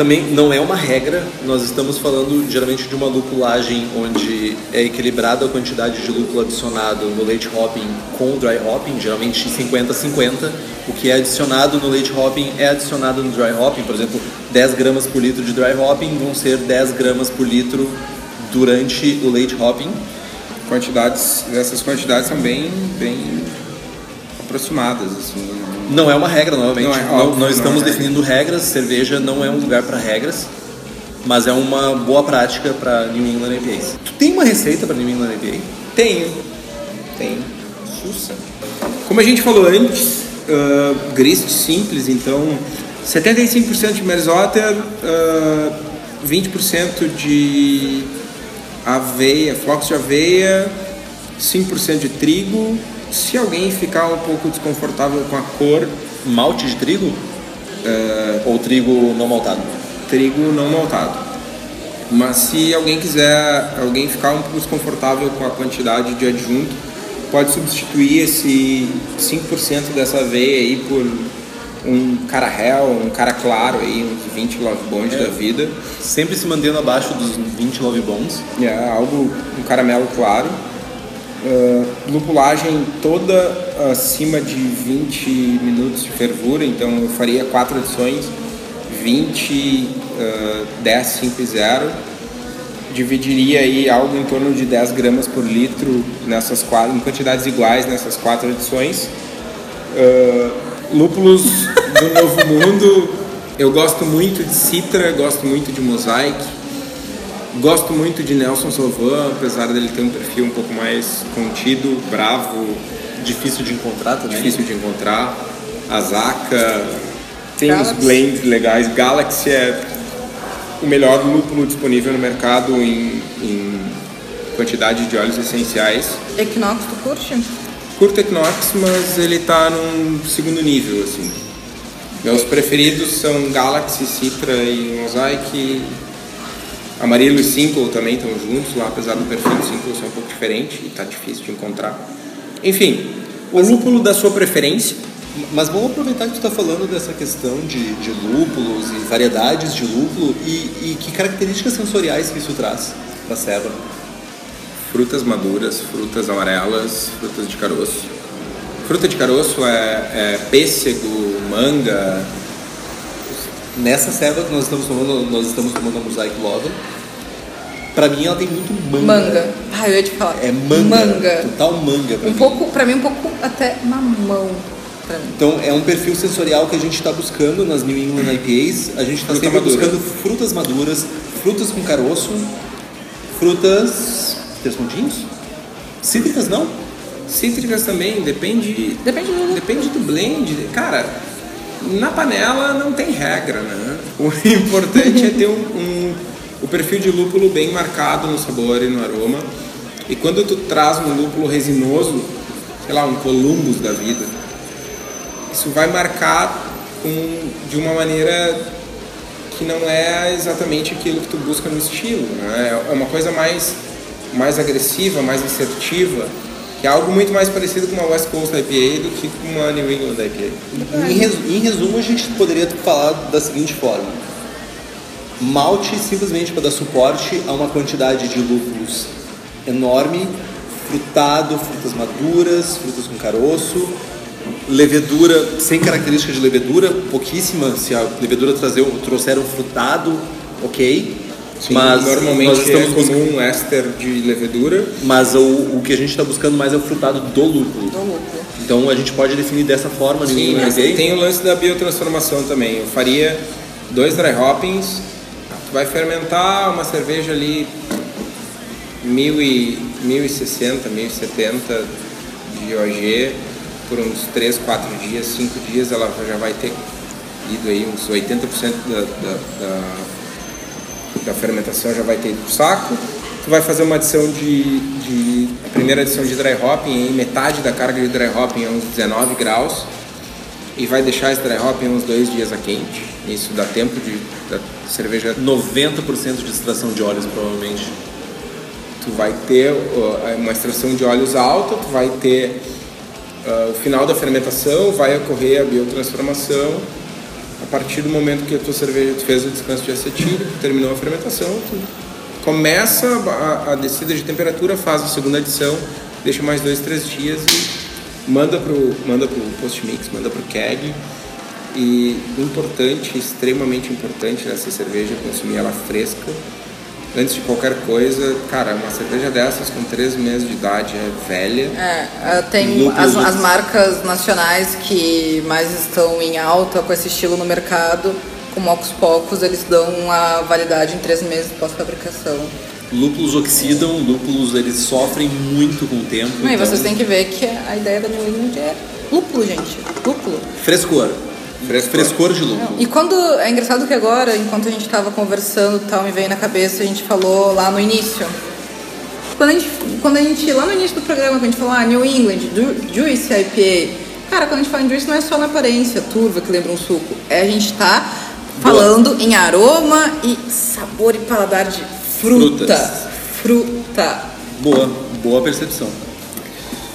Também não é uma regra, nós estamos falando geralmente de uma lupulagem onde é equilibrada a quantidade de lúpulo adicionado no leite hopping com o dry hopping, geralmente 50-50. O que é adicionado no leite hopping é adicionado no dry hopping, por exemplo, 10 gramas por litro de dry hopping vão ser 10 gramas por litro durante o leite hopping. Quantidades, essas quantidades são bem, bem aproximadas, assim. Não- Não é uma regra, novamente. Não é, Não, óbvio, não não estamos é. definindo regras, cerveja não é um lugar para regras, mas é uma boa prática para New England IPAs. Tu tem uma receita para New England IPA? Tenho. Tenho. Sussa. Como a gente falou antes, uh, grist simples, então 75% de Merzotter, uh, 20% de aveia, flocos de aveia, 5% de trigo. Se alguém ficar um pouco desconfortável com a cor, Malte de trigo? Ou trigo não maltado? trigo não maltado. Mas se alguém quiser, alguém ficar um pouco desconfortável com a quantidade de adjunto, pode substituir esse 5% dessa aveia aí por um cara réu, um cara claro aí, uns 20 love bond da vida. Sempre se mantendo abaixo dos 20 love bombs. É algo, um caramelo claro. Ah, lupulagem toda acima de 20 minutos de fervura, então eu faria quatro adições, 20, ah, 10, 5 e 0. Dividiria aí algo em torno de 10 gramas por litro nessas quatro, em quantidades iguais nessas quatro adições. Ah, lúpulos do Novo Mundo, eu gosto muito de Citra, gosto muito de Mosaic. Gosto muito de Nelson Sauvin, apesar dele ter um perfil um pouco mais contido, bravo, Difícil de encontrar também. difícil de encontrar. Azaka, tem uns Galaxy. blends legais. Galaxy é o melhor lúpulo disponível no mercado em, em quantidade de óleos essenciais. Equinox, tu curte? Curto Equinox, mas ele tá num segundo nível, assim. Meus preferidos são Galaxy, Citra e Mosaic. Amarelo e Simple também estão juntos lá, apesar do perfil do Simple ser um pouco diferente e tá difícil de encontrar. Enfim, o lúpulo da sua preferência. Mas vamos aproveitar que tu está falando dessa questão de, de lúpulos e variedades de lúpulo e, e que características sensoriais que isso traz para a ceva. Frutas maduras, frutas amarelas, frutas de caroço. Fruta de caroço é, é pêssego, manga, Nessa ceva que nós estamos tomando, nós estamos tomando a Mosaic Love. Para mim ela tem muito manga. Manga. Ah, eu ia te falar. É manga. Manga. Total manga pra Um mim. pouco, pra mim, um pouco até mamão. Pra. Então é um perfil sensorial que a gente está buscando nas New England IPAs. A gente está sempre madura. buscando frutas maduras, frutas com caroço, frutas. Três pontinhos? Cítricas não? Cítricas também, depende. Depende do- Depende do blend. Cara, na panela não tem regra, né? O importante é ter um, um, o perfil de lúpulo bem marcado no sabor e no aroma. E quando tu traz um lúpulo resinoso, sei lá, um Columbus da vida, isso vai marcar com, de uma maneira que não é exatamente aquilo que tu busca no estilo. Né? É uma coisa mais, mais agressiva, mais assertiva, que é algo muito mais parecido com uma West Coast IPA do que com uma New England IPA. Em, em resumo, a gente poderia falar da seguinte forma: malte simplesmente para dar suporte a uma quantidade de lúpulos enorme, frutado, frutas maduras, frutas com caroço, levedura sem característica de levedura, pouquíssima. Se a levedura trazer, trouxer um frutado, ok. Sim, mas normalmente nós estamos é buscando- comum um éster de levedura. mas o, o que a gente está buscando mais é o frutado do lúpulo. Do lúpulo. Então a gente pode definir dessa forma Sim, mas IPA. tem o lance da biotransformação também. Eu faria dois dry hoppings, tu vai fermentar uma cerveja ali 1000 e, 1060, 1070 de OG por uns 3, 4 dias, 5 dias ela já vai ter ido aí uns 80% da, da, da, da fermentação já vai ter ido pro saco. Tu vai fazer uma adição de, de a primeira adição de dry hopping em metade da carga de dry hopping a uns 19 graus e vai deixar esse dry hopping uns dois dias a quente. Isso dá tempo de da cerveja 90% de extração de óleos, provavelmente. tu vai ter ó, uma extração de óleos alta, tu vai ter ah, o final da fermentação, vai ocorrer a biotransformação. Partir do momento que a tua cerveja tu fez o descanso de acetílico, terminou a fermentação, tu começa a, a descida de temperatura, faz a segunda adição, deixa mais dois, três dias e manda pro manda pro post mix, manda pro keg. E importante, extremamente importante nessa cerveja consumir ela fresca antes de qualquer coisa, cara, uma cerveja dessas com 3 meses de idade é velha. É, tem as, as marcas nacionais que mais estão em alta com esse estilo no mercado, como aos poucos, eles dão a validade em três meses pós-fabricação. Lúpulos oxidam, lúpulos eles sofrem muito com o tempo. E então- vocês têm que ver que a ideia da New England é lúpulo, gente. Lúpulo. Frescor. Frescor. Frescor de lúpulo. E quando. É engraçado que agora, enquanto a gente tava conversando e tal, me veio na cabeça, a gente falou lá no início. Quando a gente, quando a gente lá no início do programa, quando a gente falou, ah, New England, Ju- Juice IPA. Cara, quando a gente fala em Juice não é só na aparência, turva, que lembra um suco. É a gente tá falando em aroma e sabor e paladar de fruta. Frutas. Fruta. Boa, boa percepção.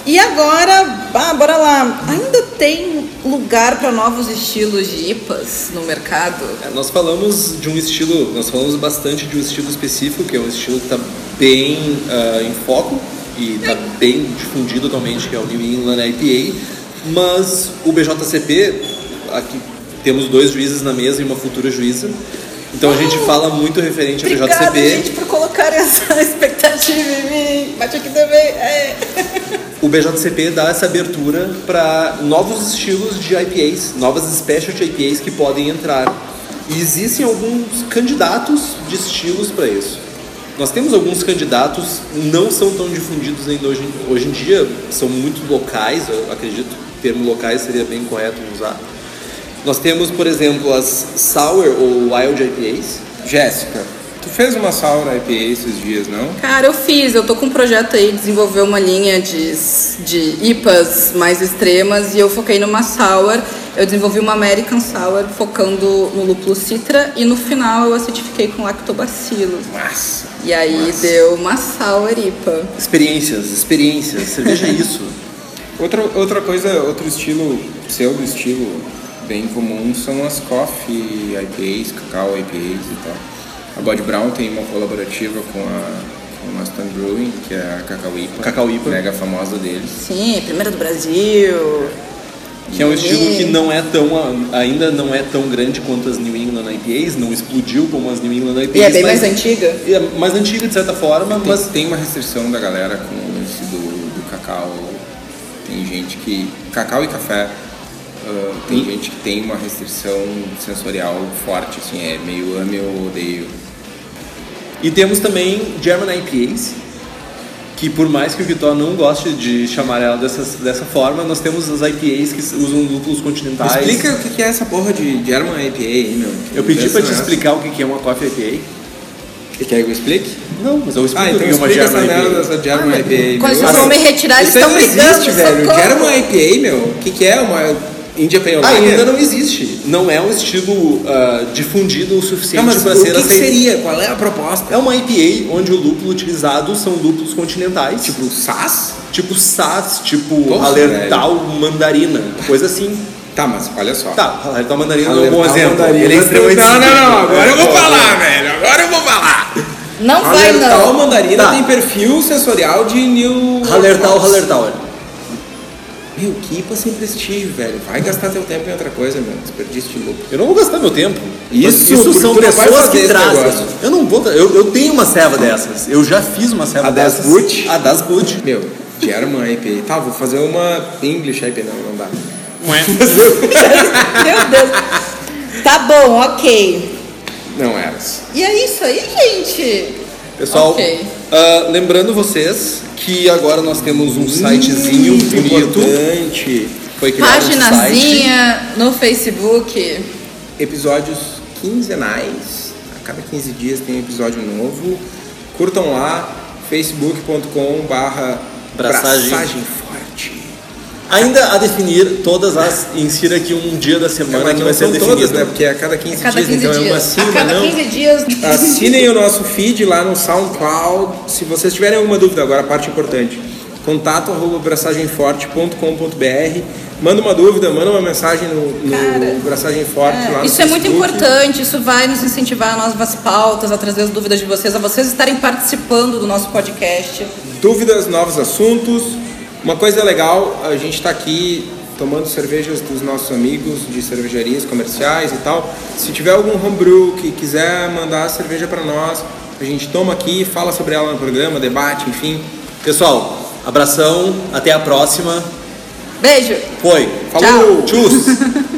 E agora, ah, bora lá. Ainda tem lugar para novos estilos de IPAs no mercado? É, Nós falamos de um estilo, nós falamos bastante de um estilo específico, que é um estilo que está bem ah, em foco e está bem difundido atualmente, que é o New England IPA, mas o BJCP, aqui temos dois juízes na mesa e uma futura juíza, então a gente fala muito referente ao Obrigada, BJCP. gente, por colocar essa expectativa em mim. Bate aqui também. É. O BJCP dá essa abertura para novos estilos de IPAs, novas specialty IPAs que podem entrar. E existem alguns candidatos de estilos para isso. Nós temos alguns candidatos, não são tão difundidos ainda hoje, em- hoje em dia, são muito locais, eu acredito que o termo locais seria bem correto usar. Nós temos, por exemplo, as Sour ou Wild IPAs, Jéssica, tu fez uma Sour IPA esses dias, não? Cara, eu fiz. Eu tô com um projeto aí de desenvolver uma linha de, de IPAs mais extremas e eu foquei numa sour. Eu desenvolvi uma American Sour focando no lúpulo citra e no final eu acidifiquei com lactobacillus. Massa. E aí deu uma sour IPA. experiências, experiências, cerveja é isso. Outra, outra coisa, outro estilo, pseudo estilo bem comum são as coffee IPAs, cacau IPAs e tal. A Body Brown tem uma colaborativa com a, com a Brewing, que é a Cacau IPA. Cacau IPA. Mega famosa deles. Sim, primeira do Brasil. Que é um estilo que não é tão, ainda não é tão grande quanto as New England IPAs, não explodiu como as New England IPAs. E é bem mas- mais antiga. e É mais antiga de certa forma, Mas mas tem uma restrição da galera com esse do, do cacau. Tem gente que. Cacau e café. Ah, tem gente que tem uma restrição sensorial forte, assim, é meio ame ou odeio. e temos também German IPAs, que por mais que o Vitor não goste de chamar ela dessa, dessa forma, nós temos as IPAs que usam lúpulos continentais. Explica o que é essa porra de German IPA aí, meu. Eu pedi pra te nessa. explicar o que que é uma coffee IPA. Quer que eu explique? Não, mas eu explico Ah, então o que é uma essa German merda IPA. dessa German Ah, IPA. quando meu. vocês vão me retirar, eles Isso aí estão não brigando, existe, velho. socorro. German IPA, meu. O que, que é? Uma Índia Penholada? Ainda não existe. Não é um estilo ah, difundido o suficiente para o ser que, que aceito. seria? Qual é a proposta? É uma IPA onde o lúpulo utilizado são lúpulos continentais. Tipo, SAS? tipo Sass, tipo Alertal Mandarina, coisa assim. Tá, mas olha só. Tá, Alertal Mandarina é um bom exemplo. mandarina. Ele é extremamente Não, não, não. Agora eu vou É, falar, velho. Agora eu vou falar. Não vai, Alertal não. mandarina Tá. tem perfil sensorial de New... Alertal, Alertal. Meu, que IPA sem prestígio, velho. Vai gastar teu tempo em outra coisa, meu. Desperdício de lucro. Eu não vou gastar meu tempo. Isso, Isso são não pessoas que trazem. negócio. Eu não vou. Eu, eu tenho uma serva dessas. Eu já fiz uma serva A das. Boot? A das Boot. Meu, German IPA. Tá, vou fazer uma English IPA. Não, não dá. Meu Deus. Tá bom, ok. Não eras. E é isso aí, gente. Pessoal, Ok. Ah, lembrando vocês que agora nós temos um sitezinho Muito bonito. importante. Foi criado um site. Paginazinha no Facebook. Episódios quinzenais. A cada 15 dias tem episódio novo. Curtam lá, facebook.com barra Braçagem. forte. Ainda a definir todas as. Insira aqui um dia da semana Mas que não vai ser são definido. todas, né? Porque é a cada 15 A cada dias, 15 então é uma dias. sim, a cada não. 15 dias. Assinem o nosso feed lá no SoundCloud. Se vocês tiverem alguma dúvida, agora a parte importante. Contato arroba braçagemforte.com.br Manda uma dúvida, manda uma mensagem no, no Cara, Braçagem Forte lá no Isso é muito Facebook. importante, isso vai nos incentivar a novas pautas, a trazer as dúvidas de vocês, a vocês estarem participando do nosso podcast. Dúvidas, novos assuntos. Uma coisa legal, a gente está aqui tomando cervejas dos nossos amigos de cervejarias comerciais e tal. Se tiver algum homebrew que quiser mandar cerveja para nós, a gente toma aqui, fala sobre ela no programa, debate, enfim. Pessoal, abração, até a próxima. Beijo! Foi. Falou! Tchau. Tchus!